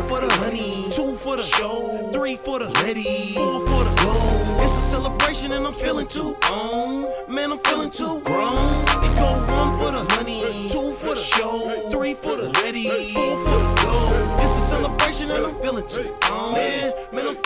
One for the honey, two for the show, three for the ready, four for the gold. It's a celebration and I'm feeling too on. Man, I'm feeling too grown. It go one for the honey, two for the show, three for the ready, four for the gold. It's a celebration and I'm feeling too on. Man, man, I'm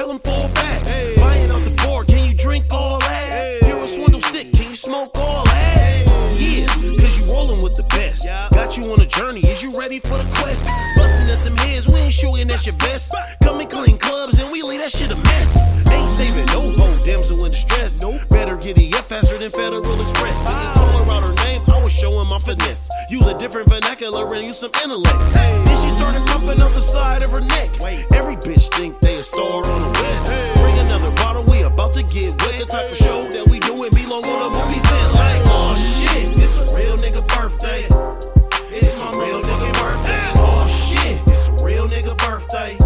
tell him fall back. Buying off the board, can you drink all that? You're a swindle stick, can you smoke all that? Yeah, cause you rolling with the best. Got you on a journey, is you ready for the quest? Busting at them heads, we ain't shooting at your best. Come and clean clubs and we leave that shit a mess. Ain't saving no hoe, damsel in distress. Better get it up faster than Federal Express. Didn't call different vernacular and use some intellect. Then she started pumping up the side of her neck. Every bitch think they a star on the west. Bring another bottle, we about to get wet. The type of show that we do it belong on a movie set. Like, oh shit, it's a real nigga birthday. It's my real nigga birthday. Oh shit, it's a real nigga birthday.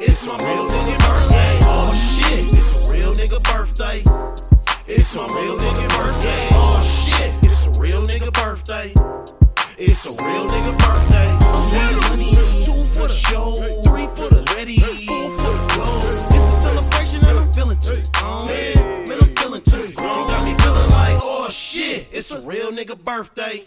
It's my real nigga birthday. Oh shit, it's a real nigga birthday. It's my real nigga birthday. It's a real nigga birthday. One money, two for the show, three for the ready, four for the gold. It's a celebration and I'm feeling too. Oh man, I'm feeling too. You got me feeling like, oh shit, it's a real nigga birthday.